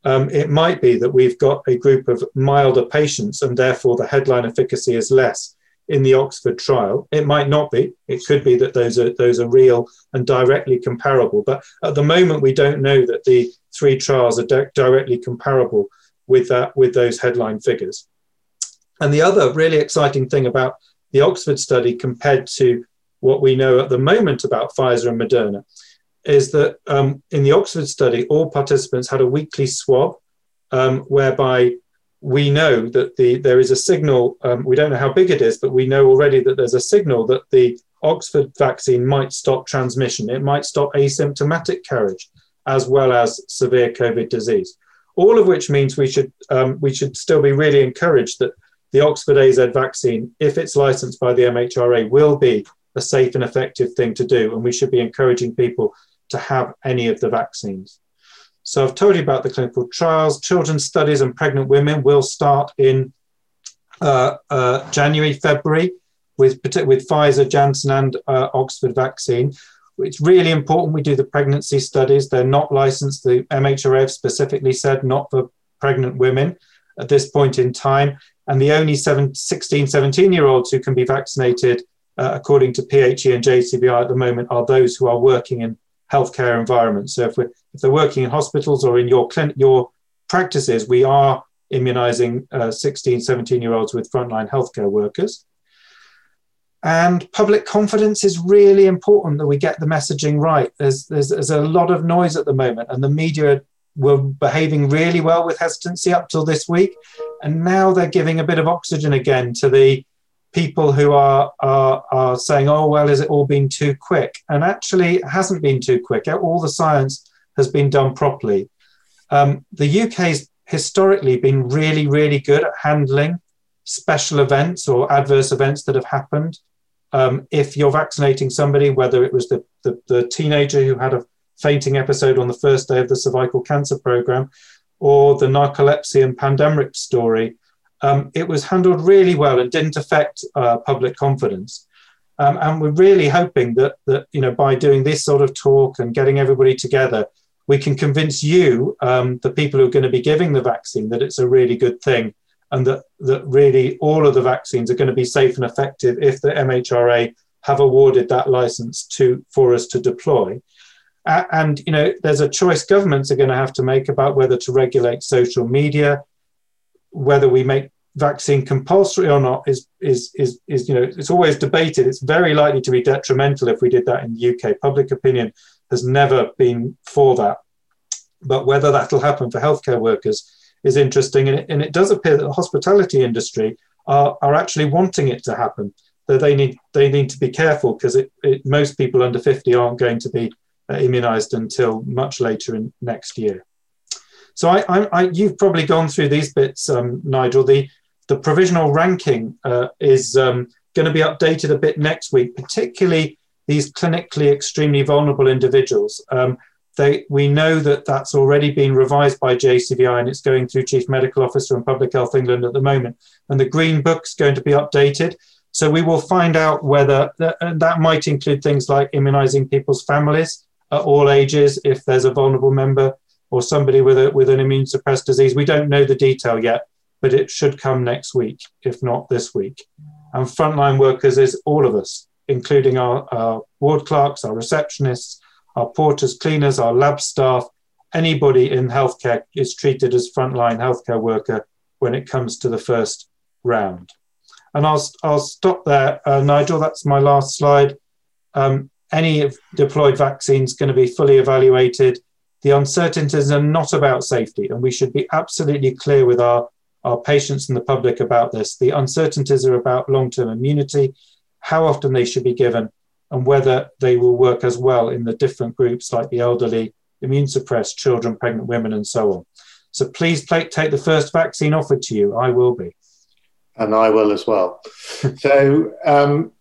um, it might be that we've got a group of milder patients and therefore the headline efficacy is less in the Oxford trial. It might not be. It could be that those are those are real and directly comparable. But at the moment, we don't know that the three trials are di- directly comparable with that with those headline figures. And the other really exciting thing about the Oxford study compared to what we know at the moment about Pfizer and Moderna is that um, in the Oxford study, all participants had a weekly swab, um, whereby we know that the there is a signal. Um, we don't know how big it is, but we know already that there's a signal that the Oxford vaccine might stop transmission. It might stop asymptomatic carriage, as well as severe COVID disease. All of which means we should um, we should still be really encouraged that the Oxford AZ vaccine, if it's licensed by the MHRA, will be a safe and effective thing to do, and we should be encouraging people to have any of the vaccines. So I've told you about the clinical trials. Children's studies and pregnant women will start in uh, uh, January, February with, with Pfizer, Janssen, and uh, Oxford vaccine. It's really important we do the pregnancy studies. They're not licensed. The MHRA specifically said not for pregnant women at this point in time. And the only seven, 16, 17 year olds who can be vaccinated uh, according to PHE and JCVI at the moment, are those who are working in healthcare environments. So if, we if they're working in hospitals or in your clinic, your practices, we are immunizing uh, 16, 17 year olds with frontline healthcare workers. And public confidence is really important that we get the messaging right. There's, there's, there's a lot of noise at the moment, and the media were behaving really well with hesitancy up till this week. And now they're giving a bit of oxygen again to the people who are, are, are saying, oh, well, is it all been too quick? And actually, it hasn't been too quick. All the science has been done properly. Um, the UK's historically been really, really good at handling special events or adverse events that have happened. Um, if you're vaccinating somebody, whether it was the, the, the, teenager who had a fainting episode on the first day of the cervical cancer program or the narcolepsy and pandemic story, um, it was handled really well and didn't affect uh, public confidence. Um, and we're really hoping that, that, you know, by doing this sort of talk and getting everybody together, we can convince you, um, the people who are going to be giving the vaccine, that it's a really good thing and that, that really all of the vaccines are going to be safe and effective if the MHRA have awarded that license to for us to deploy. And you know, there's a choice governments are going to have to make about whether to regulate social media, whether we make vaccine compulsory or not is is is is you know it's always debated. It's very likely to be detrimental if we did that in the UK. Public opinion has never been for that, but whether that'll happen for healthcare workers is interesting, and it, and it does appear that the hospitality industry are, are actually wanting it to happen. That they need they need to be careful because it, it, most people under 50 aren't going to be immunized until much later in next year. So I, I, I, you've probably gone through these bits, um, Nigel. The the provisional ranking uh, is um, going to be updated a bit next week, particularly these clinically extremely vulnerable individuals. Um, they, we know that that's already been revised by JCVI and it's going through Chief Medical Officer and Public Health England at the moment. And the Green Book's going to be updated. So we will find out whether that, that might include things like immunizing people's families at all ages if there's a vulnerable member or somebody with a with an immune suppressed disease. We don't know the detail yet, but it should come next week, if not this week. And frontline workers is all of us, including our, our ward clerks, our receptionists, our porters, cleaners, our lab staff. Anybody in healthcare is treated as frontline healthcare worker when it comes to the first round. And I'll, I'll stop there, uh, Nigel. That's my last slide. Um, any deployed vaccines going to be fully evaluated the uncertainties are not about safety, and we should be absolutely clear with our, our patients and the public about this. The uncertainties are about long term immunity, how often they should be given, and whether they will work as well in the different groups like the elderly, immune suppressed children, pregnant women, and so on. So please take the first vaccine offered to you. I will be. And I will as well. [LAUGHS] so um,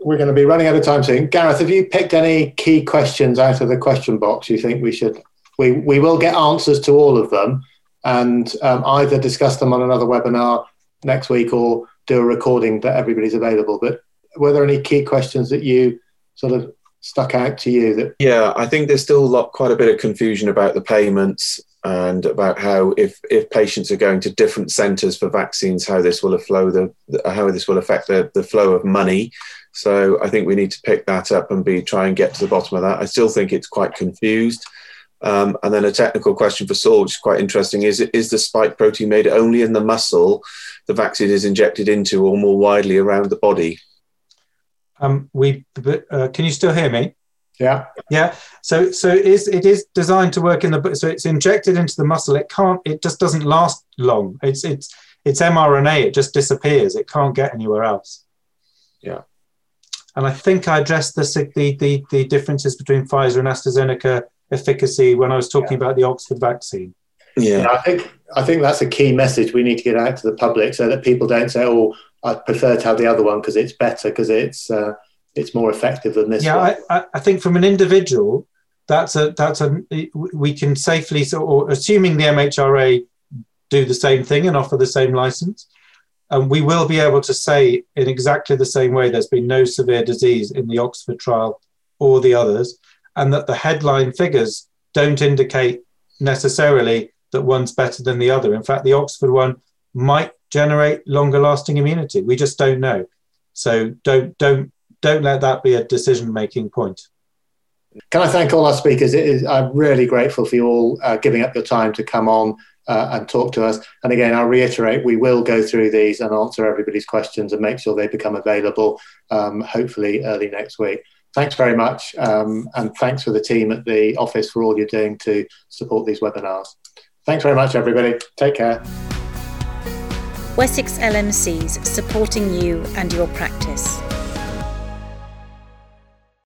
we're going to be running out of time soon. Gareth, have you picked any key questions out of the question box you think we should we, we will get answers to all of them and um, either discuss them on another webinar next week or do a recording that everybody's available. But were there any key questions that you sort of stuck out to you that yeah i think there's still a lot quite a bit of confusion about the payments and about how if if patients are going to different centers for vaccines how this will flow the how this will affect the, the flow of money. So i think we need to pick that up and be try and get to the bottom of that. I still think it's quite confused um, and then a technical question for Saul, which is quite interesting: is is the spike protein made only in the muscle the vaccine is injected into, or more widely around the body? Um, we uh, can you still hear me? Yeah. Yeah. So so it is it is designed to work in the so it's injected into the muscle. It can't. It just doesn't last long. It's it's it's mRNA. It just disappears. It can't get anywhere else. Yeah. And I think I addressed the the the, the differences between Pfizer and AstraZeneca efficacy when I was talking yeah. about the Oxford vaccine. Yeah. yeah. I think I think that's a key message we need to get out to the public so that people don't say, "Oh, I prefer to have the other one because it's better because it's uh, it's more effective than this." Yeah, I, I, think from an individual, that's a that's a we can safely so or assuming the MHRA do the same thing and offer the same license, and we will be able to say in exactly the same way there's been no severe disease in the Oxford trial or the others and that the headline figures don't indicate necessarily that one's better than the other. In fact, the Oxford one might generate longer lasting immunity. We just don't know. So don't don't don't let that be a decision making point. Can I thank all our speakers? I'm really grateful for you all uh, giving up your time to come on uh, and talk to us. And again, I'll reiterate, we will go through these and answer everybody's questions and make sure they become available, um, hopefully early next week. Thanks very much. Um, and thanks for the team at the office for all you're doing to support these webinars. Thanks very much, everybody. Take care. Wessex LMCs supporting you and your practice.